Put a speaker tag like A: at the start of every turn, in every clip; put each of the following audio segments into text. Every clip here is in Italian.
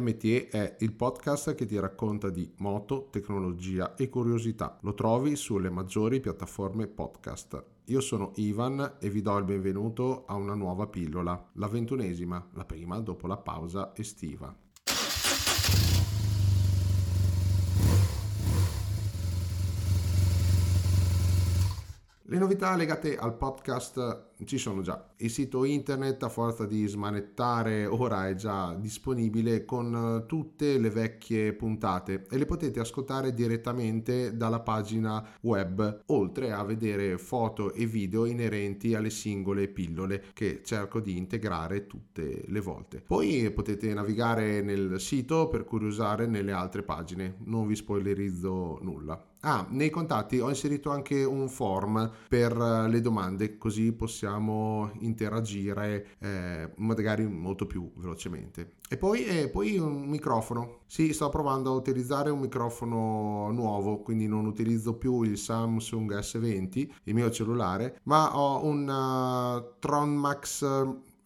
A: MTE è il podcast che ti racconta di moto, tecnologia e curiosità. Lo trovi sulle maggiori piattaforme podcast. Io sono Ivan e vi do il benvenuto a una nuova pillola, la ventunesima, la prima dopo la pausa estiva. Le novità legate al podcast ci sono già. Il sito internet, a forza di smanettare, ora è già disponibile con tutte le vecchie puntate e le potete ascoltare direttamente dalla pagina web, oltre a vedere foto e video inerenti alle singole pillole che cerco di integrare tutte le volte. Poi potete navigare nel sito per curiosare nelle altre pagine, non vi spoilerizzo nulla. Ah, nei contatti ho inserito anche un form per eh, le domande, così possiamo interagire eh, magari molto più velocemente. E poi, e poi un microfono. Sì, sto provando a utilizzare un microfono nuovo, quindi non utilizzo più il Samsung S20, il mio cellulare, ma ho un uh, Tron Max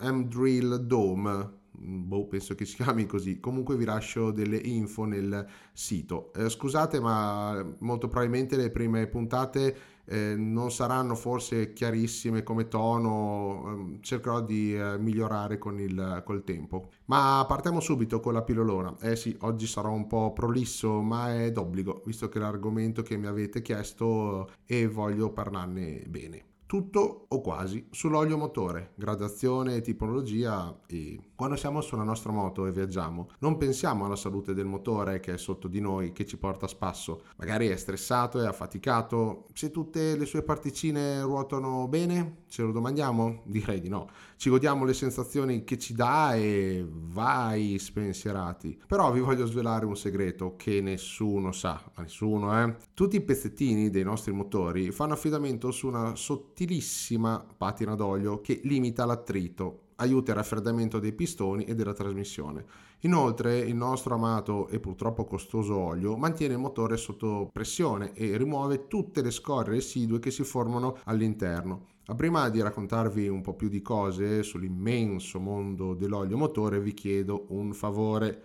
A: M-Drill Dome boh, penso che si chiami così. Comunque vi lascio delle info nel sito. Eh, scusate, ma molto probabilmente le prime puntate eh, non saranno forse chiarissime come tono, ehm, cercherò di eh, migliorare con il col tempo. Ma partiamo subito con la pillolona. Eh sì, oggi sarò un po' prolisso, ma è d'obbligo, visto che l'argomento che mi avete chiesto e voglio parlarne bene tutto o quasi sull'olio motore, gradazione tipologia e quando siamo sulla nostra moto e viaggiamo non pensiamo alla salute del motore che è sotto di noi, che ci porta a spasso. Magari è stressato, è affaticato, se tutte le sue particine ruotano bene, ce lo domandiamo? Direi di no. Ci godiamo le sensazioni che ci dà e vai spensierati. Però vi voglio svelare un segreto che nessuno sa, nessuno eh. Tutti i pezzettini dei nostri motori fanno affidamento su una sottile sottilissima patina d'olio che limita l'attrito, aiuta il raffreddamento dei pistoni e della trasmissione. Inoltre il nostro amato e purtroppo costoso olio mantiene il motore sotto pressione e rimuove tutte le scorie residue che si formano all'interno. Ma prima di raccontarvi un po' più di cose sull'immenso mondo dell'olio motore vi chiedo un favore.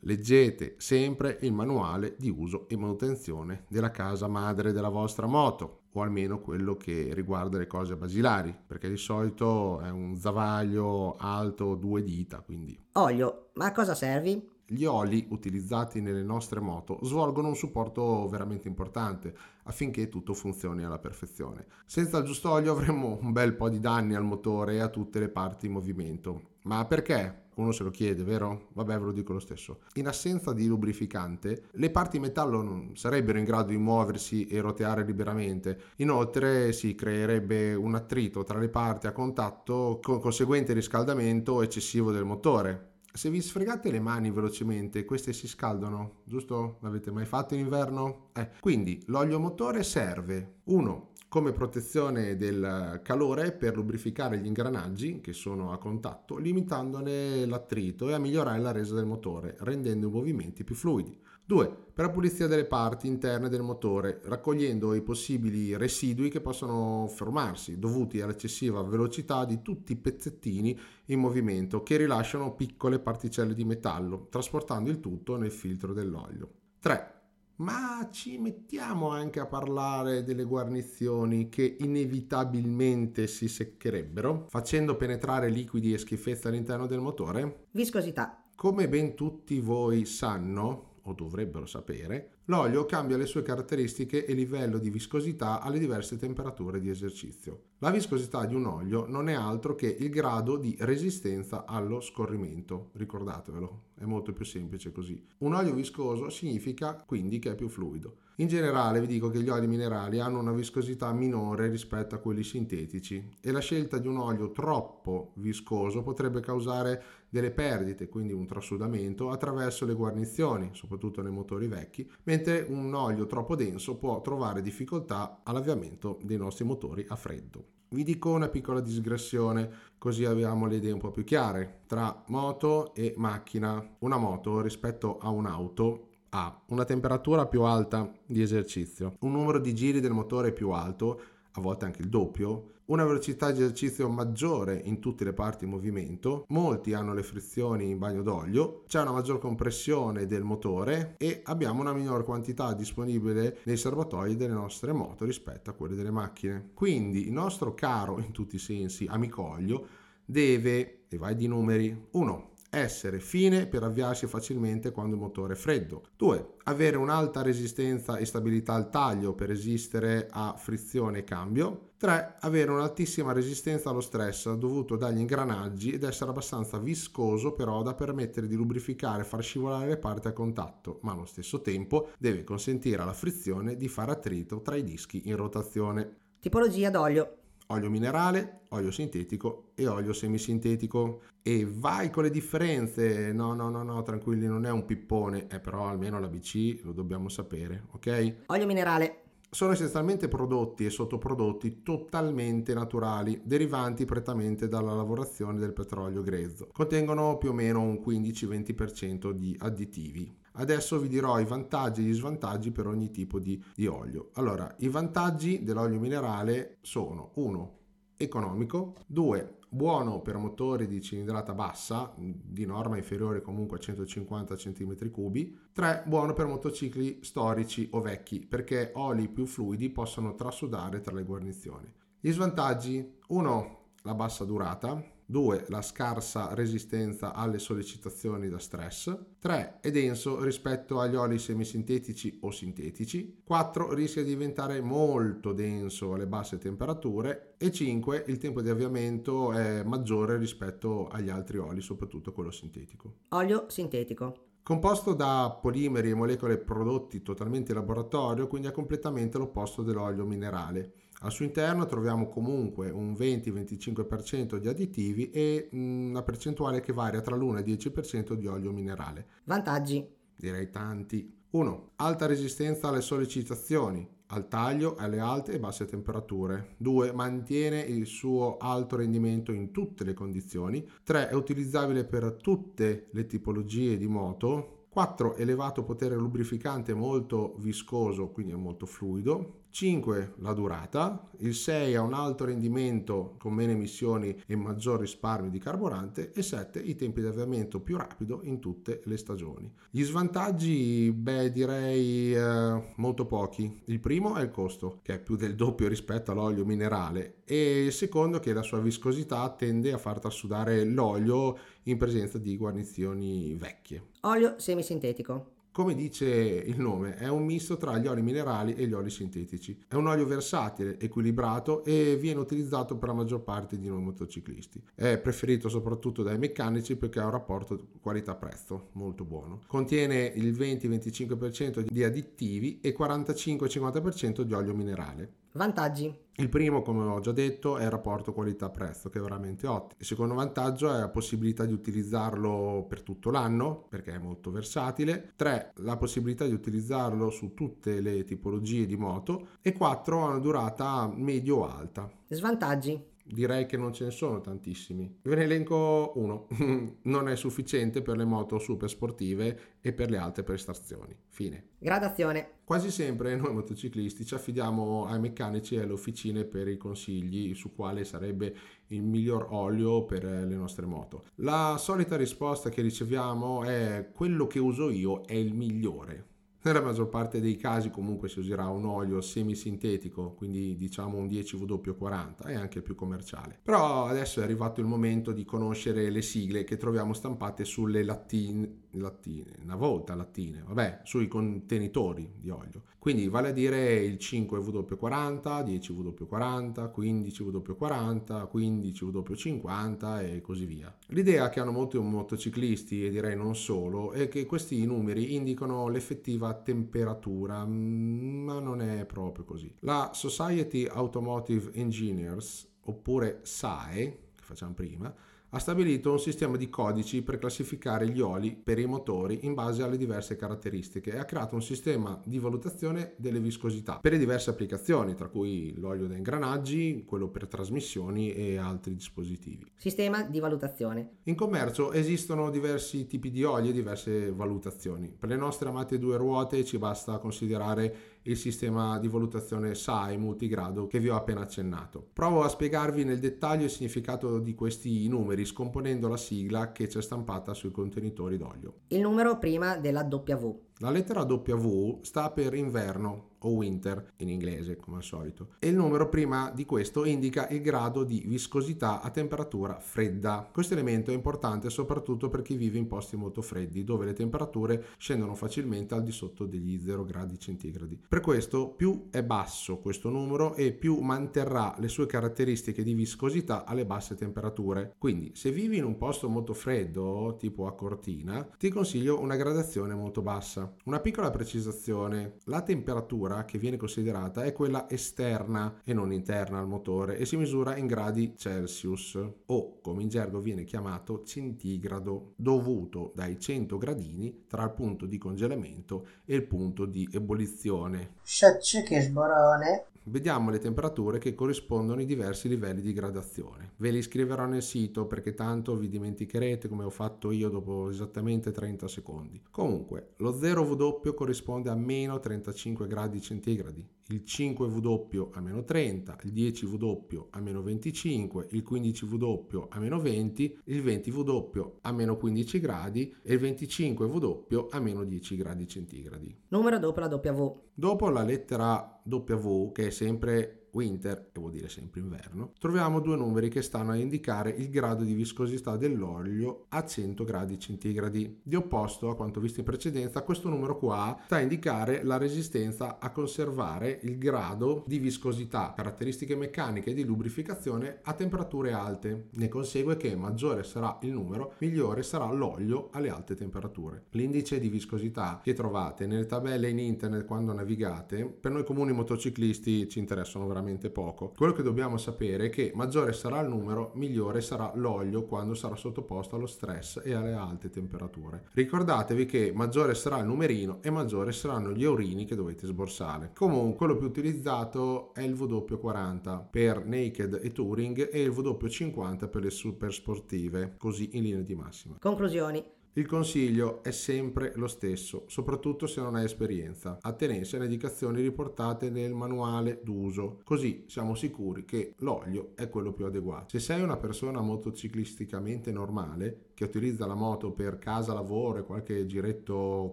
A: Leggete sempre il manuale di uso e manutenzione della casa madre della vostra moto o almeno quello che riguarda le cose basilari, perché di solito è un zavaglio alto due dita, quindi...
B: Olio, ma a cosa servi?
A: Gli oli utilizzati nelle nostre moto svolgono un supporto veramente importante affinché tutto funzioni alla perfezione. Senza il giusto olio avremmo un bel po' di danni al motore e a tutte le parti in movimento. Ma perché? Uno se lo chiede, vero? Vabbè, ve lo dico lo stesso. In assenza di lubrificante, le parti metallo non sarebbero in grado di muoversi e roteare liberamente. Inoltre si creerebbe un attrito tra le parti a contatto con conseguente riscaldamento eccessivo del motore. Se vi sfregate le mani velocemente, queste si scaldano, giusto? L'avete mai fatto in inverno? Eh, quindi l'olio motore serve 1 come protezione del calore per lubrificare gli ingranaggi che sono a contatto, limitandone l'attrito e a migliorare la resa del motore, rendendo i movimenti più fluidi. 2. Per la pulizia delle parti interne del motore, raccogliendo i possibili residui che possono formarsi dovuti all'eccessiva velocità di tutti i pezzettini in movimento che rilasciano piccole particelle di metallo, trasportando il tutto nel filtro dell'olio. 3 ma ci mettiamo anche a parlare delle guarnizioni che inevitabilmente si seccherebbero, facendo penetrare liquidi e schifezze all'interno del motore?
B: Viscosità.
A: Come ben tutti voi sanno, o dovrebbero sapere, l'olio cambia le sue caratteristiche e livello di viscosità alle diverse temperature di esercizio. La viscosità di un olio non è altro che il grado di resistenza allo scorrimento, ricordatevelo, è molto più semplice così. Un olio viscoso significa quindi che è più fluido. In generale vi dico che gli oli minerali hanno una viscosità minore rispetto a quelli sintetici e la scelta di un olio troppo viscoso potrebbe causare delle perdite, quindi un trasudamento attraverso le guarnizioni, soprattutto nei motori vecchi, mentre un olio troppo denso può trovare difficoltà all'avviamento dei nostri motori a freddo. Vi dico una piccola digressione, così abbiamo le idee un po' più chiare. Tra moto e macchina, una moto rispetto a un'auto ha una temperatura più alta di esercizio, un numero di giri del motore più alto, a volte anche il doppio, una velocità di esercizio maggiore in tutte le parti in movimento, molti hanno le frizioni in bagno d'olio, c'è una maggior compressione del motore e abbiamo una minor quantità disponibile nei serbatoi delle nostre moto rispetto a quelle delle macchine. Quindi il nostro caro in tutti i sensi amico olio deve, e vai di numeri, 1 essere fine per avviarsi facilmente quando il motore è freddo. 2. Avere un'alta resistenza e stabilità al taglio per resistere a frizione e cambio. 3. Avere un'altissima resistenza allo stress dovuto dagli ingranaggi ed essere abbastanza viscoso però da permettere di lubrificare e far scivolare le parti a contatto, ma allo stesso tempo deve consentire alla frizione di fare attrito tra i dischi in rotazione.
B: Tipologia d'olio
A: olio minerale, olio sintetico e olio semisintetico. E vai con le differenze. No, no, no, no, tranquilli, non è un pippone, eh, però almeno l'ABC lo dobbiamo sapere, ok?
B: Olio minerale.
A: Sono essenzialmente prodotti e sottoprodotti totalmente naturali, derivanti prettamente dalla lavorazione del petrolio grezzo. Contengono più o meno un 15-20% di additivi. Adesso vi dirò i vantaggi e gli svantaggi per ogni tipo di, di olio. Allora, i vantaggi dell'olio minerale sono 1. Economico, 2. Buono per motori di cilindrata bassa, di norma inferiore comunque a 150 cm3, 3. Buono per motocicli storici o vecchi, perché oli più fluidi possono trasudare tra le guarnizioni. Gli svantaggi 1. La bassa durata, 2. La scarsa resistenza alle sollecitazioni da stress. 3. È denso rispetto agli oli semisintetici o sintetici. 4. Rischia di diventare molto denso alle basse temperature. E 5. Il tempo di avviamento è maggiore rispetto agli altri oli, soprattutto quello sintetico.
B: Olio sintetico.
A: Composto da polimeri e molecole prodotti totalmente in laboratorio, quindi è completamente l'opposto dell'olio minerale. Al suo interno troviamo comunque un 20-25% di additivi e mm, una percentuale che varia tra l'1 e il 10% di olio minerale.
B: Vantaggi?
A: Direi tanti. 1. Alta resistenza alle sollecitazioni, al taglio alle alte e basse temperature. 2. Mantiene il suo alto rendimento in tutte le condizioni. 3. È utilizzabile per tutte le tipologie di moto. 4. Elevato potere lubrificante molto viscoso, quindi è molto fluido. 5 la durata, il 6 ha un alto rendimento con meno emissioni e maggior risparmio di carburante e 7 i tempi di avviamento più rapido in tutte le stagioni. Gli svantaggi, beh direi eh, molto pochi. Il primo è il costo, che è più del doppio rispetto all'olio minerale e il secondo che la sua viscosità tende a far trasudare l'olio in presenza di guarnizioni vecchie.
B: Olio semisintetico
A: come dice il nome, è un misto tra gli oli minerali e gli oli sintetici. È un olio versatile, equilibrato e viene utilizzato per la maggior parte di noi motociclisti. È preferito soprattutto dai meccanici perché ha un rapporto qualità-prezzo molto buono. Contiene il 20-25% di additivi e 45-50% di olio minerale.
B: Vantaggi.
A: Il primo, come ho già detto, è il rapporto qualità-prezzo, che è veramente ottimo. Il secondo vantaggio è la possibilità di utilizzarlo per tutto l'anno, perché è molto versatile. 3. La possibilità di utilizzarlo su tutte le tipologie di moto. E 4. Ha una durata medio-alta.
B: Svantaggi.
A: Direi che non ce ne sono tantissimi. Ve ne elenco uno. non è sufficiente per le moto super sportive e per le alte prestazioni. Fine.
B: Gradazione.
A: Quasi sempre noi motociclisti ci affidiamo ai meccanici e alle officine per i consigli su quale sarebbe il miglior olio per le nostre moto. La solita risposta che riceviamo è quello che uso io è il migliore. Nella maggior parte dei casi comunque si userà un olio semisintetico, quindi diciamo un 10W40 e anche più commerciale. Però adesso è arrivato il momento di conoscere le sigle che troviamo stampate sulle lattine, lattine una volta lattine, vabbè, sui contenitori di olio. Quindi vale a dire il 5W40, 10W40, 15W40, 15W50 e così via. L'idea che hanno molti motociclisti e direi non solo è che questi numeri indicano l'effettiva temperatura, mm, ma non è proprio così. La Society Automotive Engineers, oppure SAE, che facciamo prima, ha stabilito un sistema di codici per classificare gli oli per i motori in base alle diverse caratteristiche e ha creato un sistema di valutazione delle viscosità per le diverse applicazioni, tra cui l'olio da ingranaggi, quello per trasmissioni e altri dispositivi.
B: Sistema di valutazione.
A: In commercio esistono diversi tipi di oli e diverse valutazioni. Per le nostre amate due ruote ci basta considerare il sistema di valutazione SAE multigrado che vi ho appena accennato. Provo a spiegarvi nel dettaglio il significato di questi numeri scomponendo la sigla che c'è stampata sui contenitori d'olio.
B: Il numero prima della W.
A: La lettera W sta per inverno o winter in inglese come al solito e il numero prima di questo indica il grado di viscosità a temperatura fredda. Questo elemento è importante soprattutto per chi vive in posti molto freddi dove le temperature scendono facilmente al di sotto degli 0 gradi centigradi. Per questo più è basso questo numero e più manterrà le sue caratteristiche di viscosità alle basse temperature. Quindi se vivi in un posto molto freddo tipo a Cortina ti consiglio una gradazione molto bassa. Una piccola precisazione, la temperatura che viene considerata è quella esterna e non interna al motore e si misura in gradi Celsius o come in gergo viene chiamato centigrado, dovuto dai 100 gradini tra il punto di congelamento e il punto di ebollizione.
C: Sciacce che sborone.
A: Vediamo le temperature che corrispondono ai diversi livelli di gradazione. Ve li scriverò nel sito perché tanto vi dimenticherete come ho fatto io dopo esattamente 30 secondi. Comunque, lo 0W corrisponde a meno 35 gradi centigradi, il 5W a meno 30, il 10W a meno 25, il 15W a meno 20, il 20W a meno 15 gradi e il 25W a meno 10 gradi centigradi.
B: Numero dopo la W.
A: Dopo la lettera W, che è sempre winter, che vuol dire sempre inverno, troviamo due numeri che stanno a indicare il grado di viscosità dell'olio a 100 gradi centigradi. Di opposto a quanto visto in precedenza, questo numero qua sta a indicare la resistenza a conservare il grado di viscosità, caratteristiche meccaniche di lubrificazione a temperature alte. Ne consegue che maggiore sarà il numero, migliore sarà l'olio alle alte temperature. L'indice di viscosità che trovate nelle tabelle in internet quando navigate, per noi comuni motociclisti ci interessano veramente veramente poco. Quello che dobbiamo sapere è che maggiore sarà il numero, migliore sarà l'olio quando sarà sottoposto allo stress e alle alte temperature. Ricordatevi che maggiore sarà il numerino e maggiore saranno gli eurini che dovete sborsare. Comunque quello più utilizzato è il W40 per naked e touring e il W50 per le super sportive, così in linea di massima.
B: Conclusioni.
A: Il consiglio è sempre lo stesso, soprattutto se non hai esperienza. Attenersi alle indicazioni riportate nel manuale d'uso, così siamo sicuri che l'olio è quello più adeguato. Se sei una persona motociclisticamente normale, che utilizza la moto per casa, lavoro e qualche giretto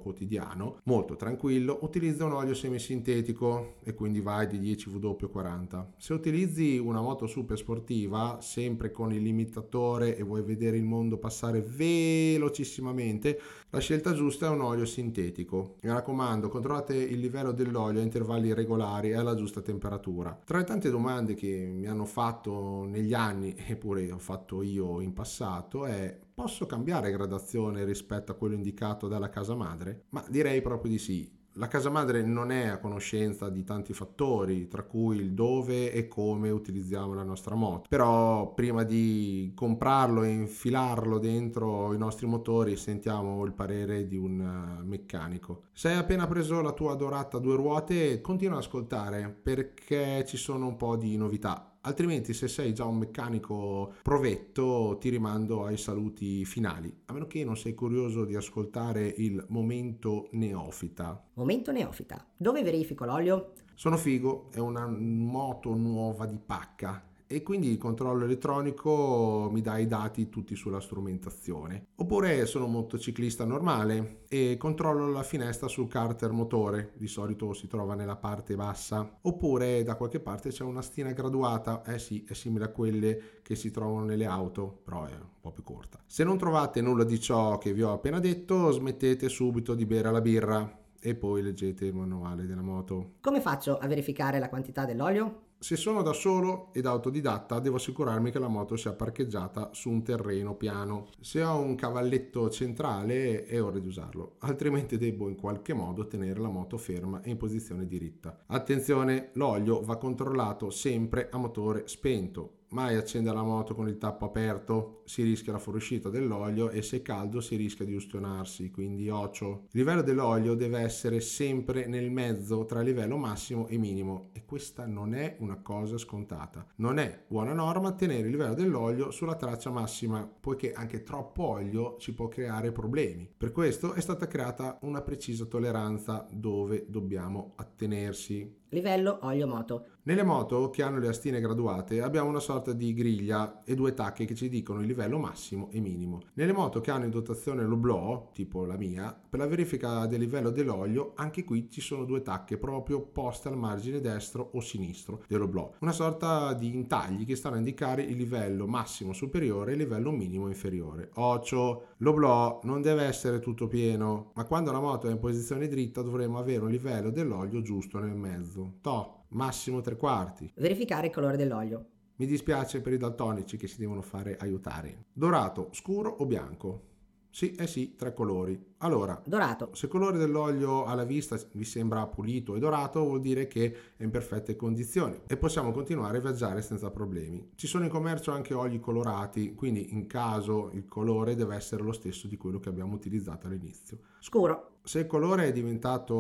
A: quotidiano, molto tranquillo, utilizza un olio semisintetico e quindi vai di 10W40. Se utilizzi una moto super sportiva, sempre con il limitatore e vuoi vedere il mondo passare velocissimamente, la scelta giusta è un olio sintetico. Mi raccomando, controllate il livello dell'olio a intervalli regolari e alla giusta temperatura. Tra le tante domande che mi hanno fatto negli anni, eppure ho fatto io in passato, è posso cambiare gradazione rispetto a quello indicato dalla casa madre? Ma direi proprio di sì la casa madre non è a conoscenza di tanti fattori, tra cui il dove e come utilizziamo la nostra moto. Però prima di comprarlo e infilarlo dentro i nostri motori sentiamo il parere di un eh, meccanico. Se hai appena preso la tua dorata due ruote, continua ad ascoltare perché ci sono un po' di novità altrimenti se sei già un meccanico provetto ti rimando ai saluti finali, a meno che non sei curioso di ascoltare il momento neofita.
B: Momento neofita. Dove verifico l'olio?
A: Sono figo, è una moto nuova di pacca e quindi il controllo elettronico mi dà i dati tutti sulla strumentazione. Oppure sono motociclista normale e controllo la finestra sul carter motore, di solito si trova nella parte bassa. Oppure da qualche parte c'è una stina graduata, eh sì, è simile a quelle che si trovano nelle auto, però è un po' più corta. Se non trovate nulla di ciò che vi ho appena detto, smettete subito di bere la birra e poi leggete il manuale della moto.
B: Come faccio a verificare la quantità dell'olio?
A: Se sono da solo ed autodidatta devo assicurarmi che la moto sia parcheggiata su un terreno piano. Se ho un cavalletto centrale è ora di usarlo, altrimenti devo in qualche modo tenere la moto ferma e in posizione diritta. Attenzione, l'olio va controllato sempre a motore spento mai accendere la moto con il tappo aperto, si rischia la fuoriuscita dell'olio e se è caldo si rischia di ustionarsi, quindi occio. Il livello dell'olio deve essere sempre nel mezzo tra livello massimo e minimo e questa non è una cosa scontata. Non è buona norma tenere il livello dell'olio sulla traccia massima, poiché anche troppo olio ci può creare problemi. Per questo è stata creata una precisa tolleranza dove dobbiamo attenersi.
B: Livello olio moto.
A: Nelle moto che hanno le astine graduate abbiamo una sorta di griglia e due tacche che ci dicono il livello massimo e minimo. Nelle moto che hanno in dotazione l'oblò, tipo la mia, per la verifica del livello dell'olio, anche qui ci sono due tacche proprio poste al margine destro o sinistro dell'oblò. Una sorta di intagli che stanno a indicare il livello massimo superiore e il livello minimo inferiore. Occhio, l'oblò non deve essere tutto pieno, ma quando la moto è in posizione dritta dovremo avere un livello dell'olio giusto nel mezzo. To, massimo tre quarti.
B: Verificare il colore dell'olio.
A: Mi dispiace per i daltonici che si devono fare aiutare. Dorato, scuro o bianco? Sì, eh sì, tre colori. Allora,
B: Dorato.
A: se il colore dell'olio alla vista vi sembra pulito e dorato, vuol dire che è in perfette condizioni e possiamo continuare a viaggiare senza problemi. Ci sono in commercio anche oli colorati, quindi in caso il colore deve essere lo stesso di quello che abbiamo utilizzato all'inizio.
B: Scuro.
A: Se il colore è diventato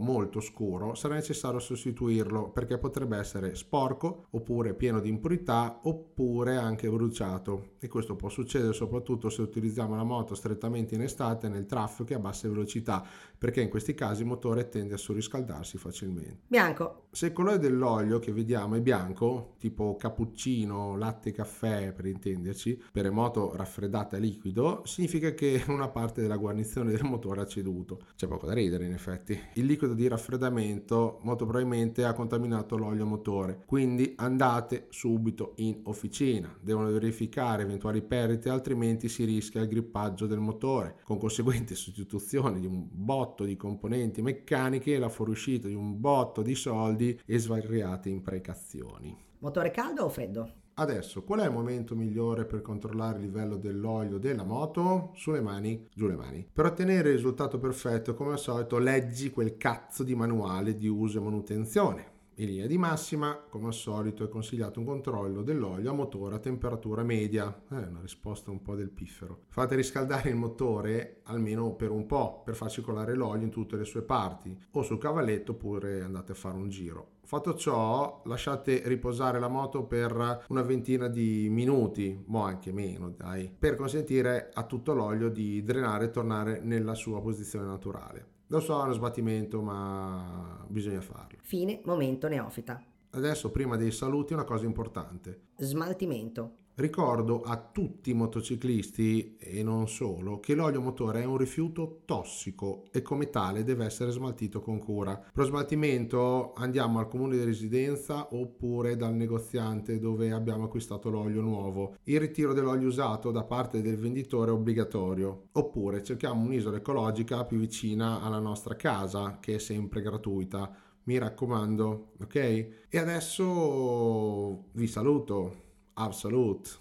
A: molto scuro, sarà necessario sostituirlo perché potrebbe essere sporco, oppure pieno di impurità, oppure anche bruciato. E questo può succedere soprattutto se utilizziamo la moto strettamente in estate nel traffico e a basse velocità, perché in questi casi il motore tende a surriscaldarsi facilmente.
B: Bianco.
A: Se il colore dell'olio che vediamo è bianco, tipo cappuccino, latte caffè per intenderci, per moto raffreddata a liquido, significa che una parte della guarnizione del motore ha ceduto. C'è poco da ridere in effetti. Il liquido di raffreddamento molto probabilmente ha contaminato l'olio motore, quindi andate subito in officina. Devono verificare eventuali perdite, altrimenti si rischia il grippaggio del motore, con conseguente sostituzione di un botto di componenti meccaniche e la fuoriuscita di un botto di soldi e svariate imprecazioni.
B: Motore caldo o freddo?
A: Adesso, qual è il momento migliore per controllare il livello dell'olio della moto? Sulle mani, giù le mani. Per ottenere il risultato perfetto, come al solito, leggi quel cazzo di manuale di uso e manutenzione. In linea di massima, come al solito, è consigliato un controllo dell'olio a motore a temperatura media. È eh, una risposta un po' del piffero. Fate riscaldare il motore almeno per un po', per far circolare l'olio in tutte le sue parti. O sul cavalletto oppure andate a fare un giro. Fatto ciò, lasciate riposare la moto per una ventina di minuti, o anche meno, dai, per consentire a tutto l'olio di drenare e tornare nella sua posizione naturale. Lo so, è uno sbattimento, ma bisogna farlo.
B: Fine momento neofita.
A: Adesso, prima dei saluti, una cosa importante.
B: Smaltimento.
A: Ricordo a tutti i motociclisti e non solo che l'olio motore è un rifiuto tossico e come tale deve essere smaltito con cura. Per lo smaltimento andiamo al comune di residenza oppure dal negoziante dove abbiamo acquistato l'olio nuovo. Il ritiro dell'olio usato da parte del venditore è obbligatorio oppure cerchiamo un'isola ecologica più vicina alla nostra casa che è sempre gratuita. Mi raccomando, ok? E adesso vi saluto. Absolut.